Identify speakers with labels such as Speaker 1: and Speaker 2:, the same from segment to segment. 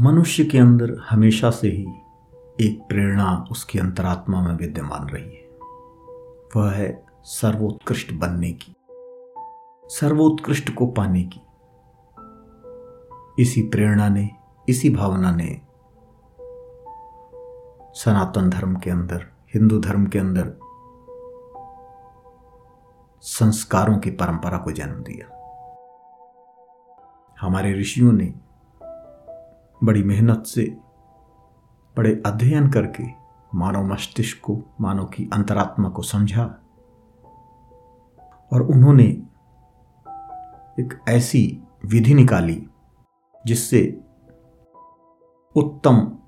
Speaker 1: मनुष्य के अंदर हमेशा से ही एक प्रेरणा उसकी अंतरात्मा में विद्यमान रही है। वह है सर्वोत्कृष्ट बनने की, सर्वोत्कृष्ट को पाने की। इसी प्रेरणा ने, इसी भावना ने सनातन धर्म के अंदर, हिंदू धर्म के अंदर संस्कारों की परंपरा को जन्म दिया। हमारे ऋषियों ने बड़ी मेहनत से, बड़े अध्ययन करके मानव मस्तिष्क को, मानव की अंतरात्मा को समझा। और उन्होंने एक ऐसी विधि निकाली जिससे उत्तम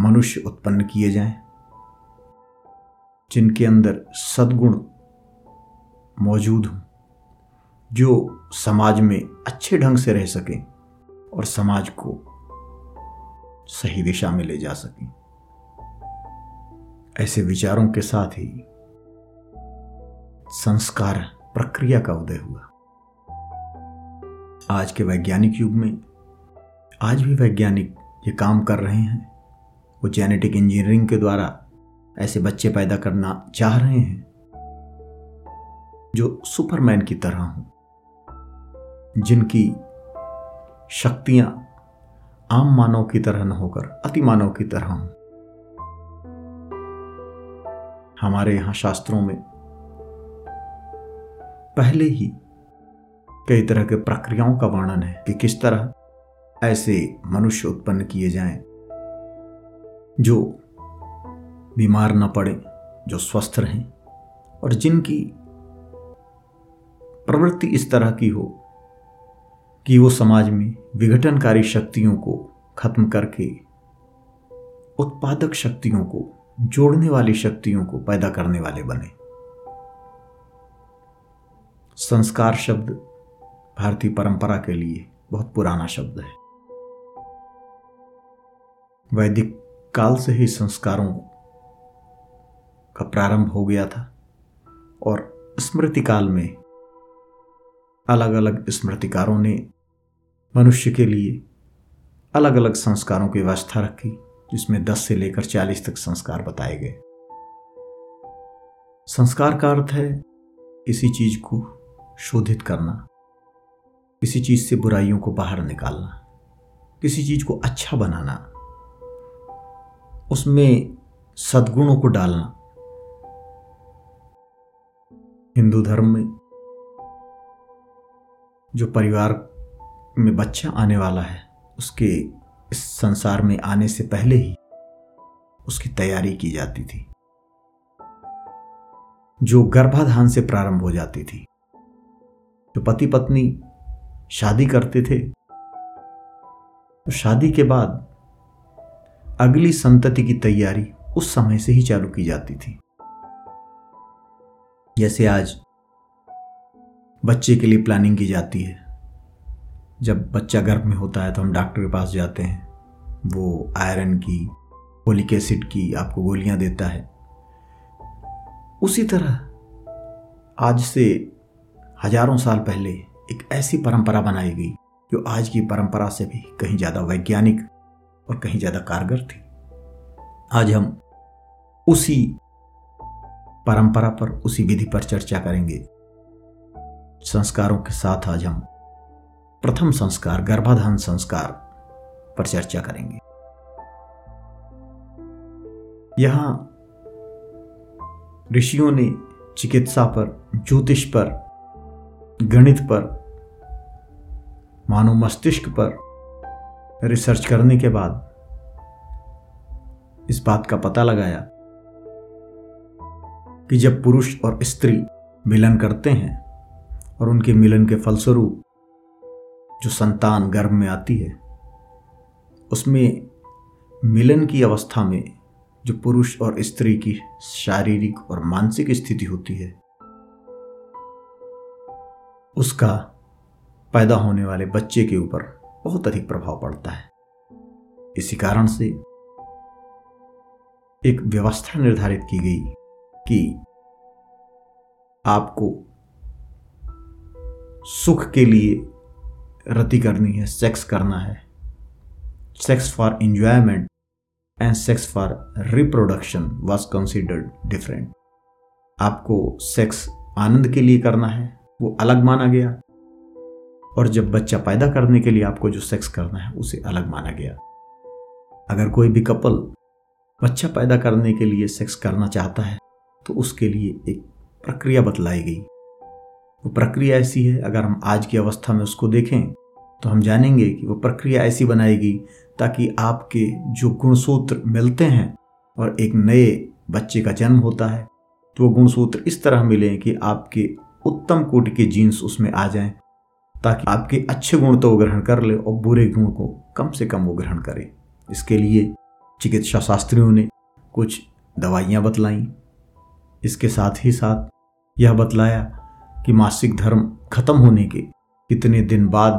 Speaker 1: मनुष्य उत्पन्न किए जाएँ, जिनके अंदर सद्गुण मौजूद हों, जो समाज में अच्छे ढंग से रह सकें और समाज को सही दिशा में ले जा सकें। ऐसे विचारों के साथ ही संस्कार प्रक्रिया का उदय हुआ। आज के वैज्ञानिक युग में, आज भी वैज्ञानिक ये काम कर रहे हैं। वो जेनेटिक इंजीनियरिंग के द्वारा ऐसे बच्चे पैदा करना चाह रहे हैं, जो सुपरमैन की तरह हों, जिनकी शक्तियाँ आम मानव की तरह न होकर, अति मानव की तरह हों। हमारे यहाँ शास्त्रों में पहले ही कई तरह के प्रक्रियाओं का वर्णन है कि किस तरह ऐसे मनुष्य उत्पन्न किए जाएँ, जो बीमार न पड़े, जो स्वस्थ रहें और जिनकी प्रवृत्ति इस तरह की हो कि वो समाज में विघटनकारी शक्तियों को खत्म करके उत्पादक शक्तियों को, जोड़ने वाली शक्तियों को पैदा करने वाले बने। संस्कार शब्द भारतीय परंपरा के लिए बहुत पुराना शब्द है। वैदिक काल से ही संस्कारों का प्रारंभ हो गया था और स्मृति काल में अलग अलग स्मृतिकारों ने मनुष्य के लिए अलग अलग संस्कारों की व्यवस्था रखी, जिसमें 10 से लेकर 40 तक संस्कार बताए गए। संस्कार का अर्थ है किसी चीज़ को शोधित करना, किसी चीज़ से बुराइयों को बाहर निकालना, किसी चीज़ को अच्छा बनाना, उसमें सद्गुणों को डालना। हिंदू धर्म में जो परिवार में बच्चा आने वाला है, उसके इस संसार में आने से पहले ही उसकी तैयारी की जाती थी, जो गर्भाधान से प्रारंभ हो जाती थी। जो पति पत्नी शादी करते थे। तो शादी के बाद अगली संतति की तैयारी उस समय से ही चालू की जाती थी। जैसे आज बच्चे के लिए प्लानिंग की जाती है। जब बच्चा गर्भ में होता है तो हम डॉक्टर के पास जाते हैं। वो आयरन की होलिक एसिड की आपको गोलियाँ देता है। उसी तरह आज से हज़ारों साल पहले एक ऐसी परंपरा बनाई गई जो आज की परंपरा से भी कहीं ज़्यादा वैज्ञानिक और कहीं ज़्यादा कारगर थी। आज हम उसी परंपरा पर, उसी विधि पर चर्चा करेंगे। संस्कारों के साथ आज हम प्रथम संस्कार, गर्भाधान संस्कार पर चर्चा करेंगे। यहाँ ऋषियों ने चिकित्सा पर, ज्योतिष पर, गणित पर, मानव मस्तिष्क पर रिसर्च करने के बाद इस बात का पता लगाया कि जब पुरुष और स्त्री मिलन करते हैं और उनके मिलन के फलस्वरूप जो संतान गर्भ में आती है, उसमें मिलन की अवस्था में जो पुरुष और स्त्री की शारीरिक और मानसिक स्थिति होती है, उसका पैदा होने वाले बच्चे के ऊपर बहुत अधिक प्रभाव पड़ता है। इसी कारण से एक व्यवस्था निर्धारित की गई कि आपको सुख के लिए रति करनी है सेक्स करना है। Sex for enjoyment and sex for reproduction was considered different आपको सेक्स आनंद के लिए करना है, वो अलग माना गया। और जब बच्चा पैदा करने के लिए आपको जो सेक्स करना है, उसे अलग माना गया। अगर कोई भी कपल बच्चा पैदा करने के लिए सेक्स करना चाहता है तो उसके लिए एक प्रक्रिया बतलाई गई। वो प्रक्रिया ऐसी है, अगर हम आज की अवस्था में उसको देखें तो हम जानेंगे कि वो प्रक्रिया ऐसी बनाएगी ताकि आपके जो गुणसूत्र मिलते हैं और एक नए बच्चे का जन्म होता है तो वो गुणसूत्र इस तरह मिले कि आपके उत्तम कोटि के जीन्स उसमें आ जाएँ ताकि आपके अच्छे गुण तो वो ग्रहण कर ले और बुरे गुण को कम से कम वो ग्रहण करे। इसके लिए चिकित्सा शास्त्रियों ने कुछ दवाइयाँ बतलाईं। इसके साथ ही साथ यह बतलाया कि मासिक धर्म खत्म होने के कितने दिन बाद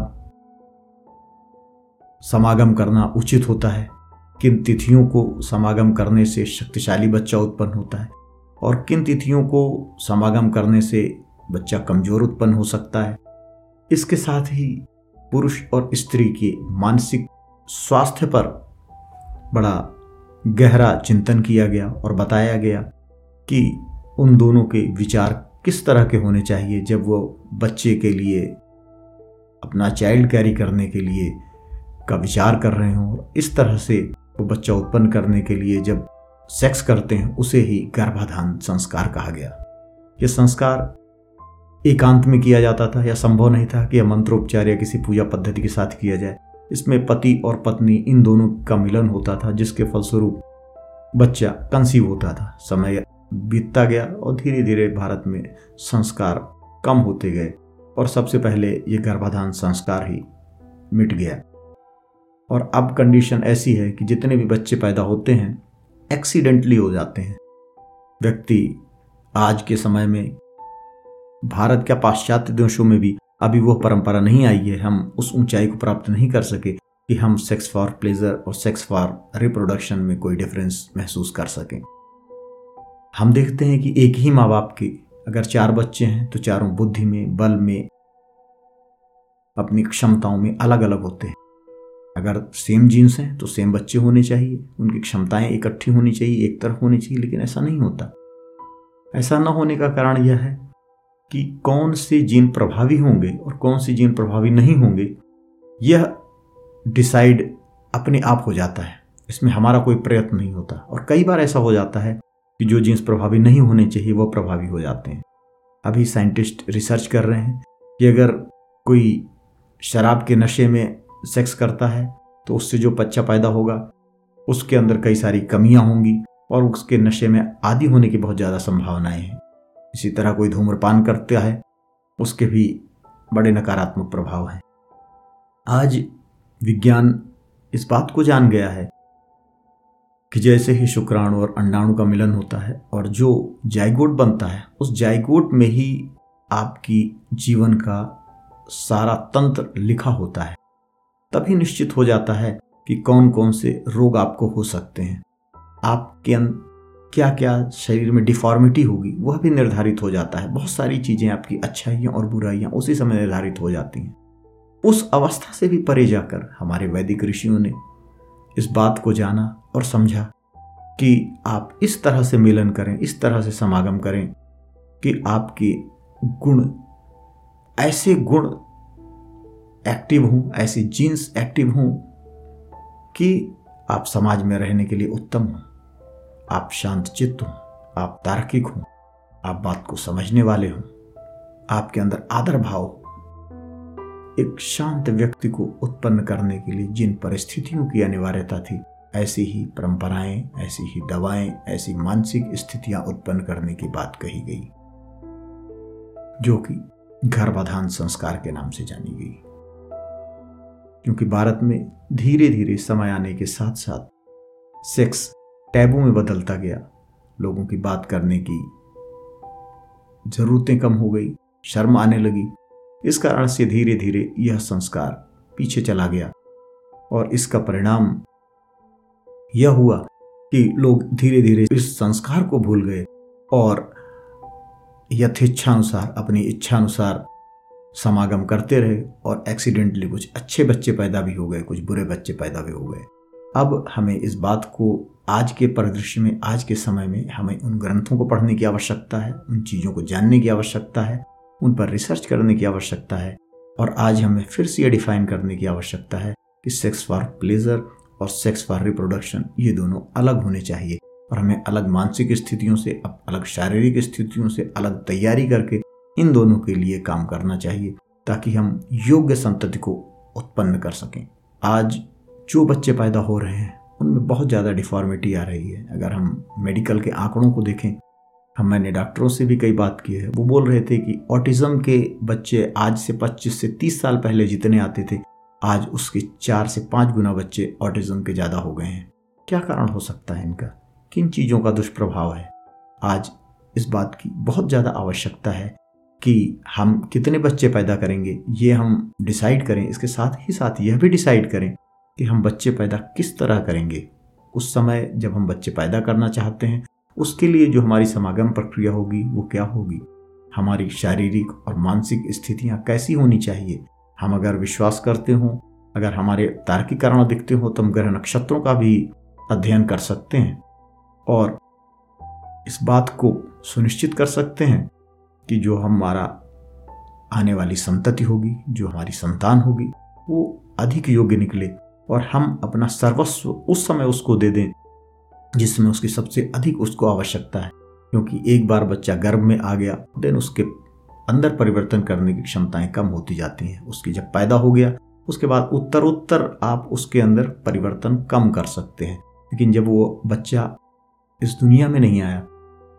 Speaker 1: समागम करना उचित होता है। किन तिथियों को समागम करने से शक्तिशाली बच्चा उत्पन्न होता है और किन तिथियों को समागम करने से बच्चा कमज़ोर उत्पन्न हो सकता है। इसके साथ ही पुरुष और स्त्री के मानसिक स्वास्थ्य पर बड़ा गहरा चिंतन किया गया और बताया गया कि उन दोनों के विचार किस तरह के होने चाहिए जब वो बच्चे के लिए, अपना चाइल्ड कैरी करने के लिए का विचार कर रहे हों इस तरह से वो बच्चा उत्पन्न करने के लिए जब सेक्स करते हैं, उसे ही गर्भाधान संस्कार कहा गया। ये संस्कार एकांत में किया जाता था या संभव नहीं था कि यह मंत्रोपचार या किसी पूजा पद्धति के साथ किया जाए। इसमें पति और पत्नी इन दोनों का मिलन होता था, जिसके फलस्वरूप बच्चा कंसीव होता था। समय बीतता गया और धीरे धीरे भारत में संस्कार कम होते गए और सबसे पहले ये गर्भाधान संस्कार ही मिट गया। और अब कंडीशन ऐसी है कि जितने भी बच्चे पैदा होते हैं, एक्सीडेंटली हो जाते हैं। व्यक्ति आज के समय में भारत के पाश्चात्य देशों में भी अभी वो परंपरा नहीं आई है, हम उस ऊंचाई को प्राप्त नहीं कर सके कि हम सेक्स फॉर प्लेजर और सेक्स फॉर रिप्रोडक्शन में कोई डिफरेंस महसूस कर सकें। हम देखते हैं कि एक ही माँ बाप के अगर चार बच्चे हैं तो चारों बुद्धि में, बल में, अपनी क्षमताओं में अलग अलग होते हैं। अगर सेम जीन्स हैं तो सेम बच्चे होने चाहिए। उनकी क्षमताएँ इकट्ठी होनी चाहिए, एक तरफ़ होनी चाहिए, लेकिन ऐसा नहीं होता। ऐसा न होने का कारण यह है कि कौन से जीन प्रभावी होंगे और कौन से जीन प्रभावी नहीं होंगे, यह डिसाइड अपने आप हो जाता है। इसमें हमारा कोई प्रयत्न नहीं होता। और कई बार ऐसा हो जाता है कि जो जीन्स प्रभावी नहीं होने चाहिए, वो प्रभावी हो जाते हैं। अभी साइंटिस्ट रिसर्च कर रहे हैं कि अगर कोई शराब के नशे में सेक्स करता है तो उससे जो बच्चा पैदा होगा, उसके अंदर कई सारी कमियाँ होंगी और उसके नशे में आदि होने की बहुत ज़्यादा संभावनाएँ हैं। इसी तरह कोई धूम्रपान करता है, उसके भी बड़े नकारात्मक प्रभाव हैं। आज विज्ञान इस बात को जान गया है कि जैसे ही शुक्राणु और अंडाणु का मिलन होता है और जो जायगोट बनता है, उस जायगोट में ही आपकी जीवन का सारा तंत्र लिखा होता है। तभी निश्चित हो जाता है कि कौन कौन से रोग आपको हो सकते हैं। आपके क्या क्या शरीर में डिफॉर्मिटी होगी, वह भी निर्धारित हो जाता है। बहुत सारी चीज़ें आपकी अच्छाइयाँ और बुराइयाँ, उसी समय निर्धारित हो जाती हैं। उस अवस्था से भी परे जाकर हमारे वैदिक ऋषियों ने इस बात को जाना और समझा कि आप इस तरह से मिलन करें, इस तरह से समागम करें कि आपके गुण, ऐसे गुण एक्टिव हों, ऐसे जीन्स एक्टिव हों कि आप समाज में रहने के लिए उत्तम हों, आप शांत चित्त हो, आप तार्किक हों, आप बात को समझने वाले हों, आपके अंदर आदर भाव एक शांत व्यक्ति को उत्पन्न करने के लिए जिन परिस्थितियों की अनिवार्यता थी ऐसी ही परंपराएँ, ऐसी ही दवाएँ, ऐसी मानसिक स्थितियाँ उत्पन्न करने की बात कही गई, जो कि गर्भाधान संस्कार के नाम से जानी गई। क्योंकि भारत में धीरे धीरे समय आने के साथ साथ सेक्स टैबू में बदलता गया, लोगों की बात करने की जरूरतें कम हो गई, शर्म आने लगी। इस कारण से धीरे धीरे यह संस्कार पीछे चला गया और इसका परिणाम यह हुआ कि लोग धीरे धीरे इस संस्कार को भूल गए और यथेच्छानुसार, अपनी इच्छानुसार समागम करते रहे और एक्सीडेंटली कुछ अच्छे बच्चे पैदा भी हो गए, कुछ बुरे बच्चे पैदा भी हो गए। अब हमें इस बात को आज के परिदृश्य में, आज के समय में हमें उन ग्रंथों को पढ़ने की आवश्यकता है, उन चीज़ों को जानने की आवश्यकता है, उन पर रिसर्च करने की आवश्यकता है और आज हमें फिर से ये डिफाइन करने की आवश्यकता है कि सेक्स फॉर प्लेजर और सेक्स फॉर रिप्रोडक्शन ये दोनों अलग होने चाहिए। और हमें अलग मानसिक स्थितियों से अलग शारीरिक स्थितियों से, अलग तैयारी करके इन दोनों के लिए काम करना चाहिए, ताकि हम योग्य संतति को उत्पन्न कर सकें। आज जो बच्चे पैदा हो रहे हैं, उनमें बहुत ज़्यादा डिफॉर्मिटी आ रही है। अगर हम मेडिकल के आंकड़ों को देखें, हम, मैंने डॉक्टरों से भी कई बात की है, वो बोल रहे थे कि ऑटिज़म के बच्चे आज से 25 से 30 साल पहले जितने आते थे आज उसके चार से पाँच गुना बच्चे ऑटिज़म के ज़्यादा हो गए हैं। क्या कारण हो सकता है इनका? किन चीज़ों का दुष्प्रभाव है? आज इस बात की बहुत ज़्यादा आवश्यकता है कि हम कितने बच्चे पैदा करेंगे, ये हम डिसाइड करें। इसके साथ ही साथ यह भी डिसाइड करें कि हम बच्चे पैदा किस तरह करेंगे। उस समय जब हम बच्चे पैदा करना चाहते हैं, उसके लिए जो हमारी समागम प्रक्रिया होगी, वो क्या होगी? हमारी शारीरिक और मानसिक स्थितियाँ कैसी होनी चाहिए? हम अगर विश्वास करते हों, अगर हमारे तार्किकरण दिखते हो तो हम ग्रह नक्षत्रों का भी अध्ययन कर सकते हैं और इस बात को सुनिश्चित कर सकते हैं कि जो हमारा आने वाली संतति होगी, जो हमारी संतान होगी, वो अधिक योग्य निकले और हम अपना सर्वस्व उस समय उसको दे दें जिसमें उसकी सबसे अधिक उसको आवश्यकता है। क्योंकि एक बार बच्चा गर्भ में आ गया देन उसके अंदर परिवर्तन करने की क्षमताएँ कम होती जाती हैं। उसकी जब पैदा हो गया, उसके बाद उत्तर उत्तर आप उसके अंदर परिवर्तन कम कर सकते हैं। लेकिन जब वो बच्चा इस दुनिया में नहीं आया,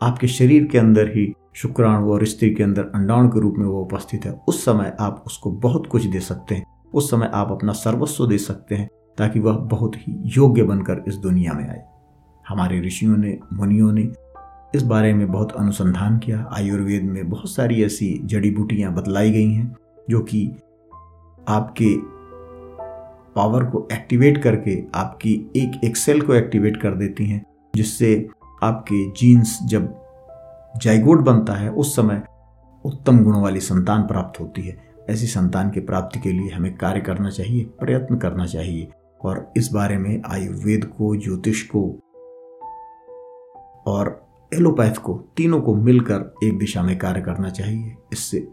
Speaker 1: आपके शरीर के अंदर ही शुक्राणु और स्त्री के अंदर अंडाणु के रूप में वो उपस्थित है, उस समय आप उसको बहुत कुछ दे सकते हैं। उस समय आप अपना सर्वस्व दे सकते हैं, ताकि वह बहुत ही योग्य बनकर इस दुनिया में आए। हमारे ऋषियों ने, मुनियों ने इस बारे में बहुत अनुसंधान किया। आयुर्वेद में बहुत सारी ऐसी जड़ी बूटियाँ बतलाई गई हैं, जो कि आपके पावर को एक्टिवेट करके आपकी एक एक्सेल को एक्टिवेट कर देती हैं, जिससे आपके जीन्स जब जाइगोड बनता है, उस समय उत्तम गुणों वाली संतान प्राप्त होती है। ऐसी संतान की प्राप्ति के लिए हमें कार्य करना चाहिए, प्रयत्न करना चाहिए। और इस बारे में आयुर्वेद को, ज्योतिष को और एलोपैथ को तीनों को मिलकर एक दिशा में कार्य करना चाहिए। इससे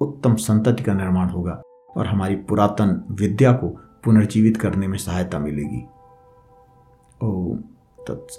Speaker 1: उत्तम संतति का निर्माण होगा और हमारी पुरातन विद्या को पुनर्जीवित करने में सहायता मिलेगी। ओ तत्स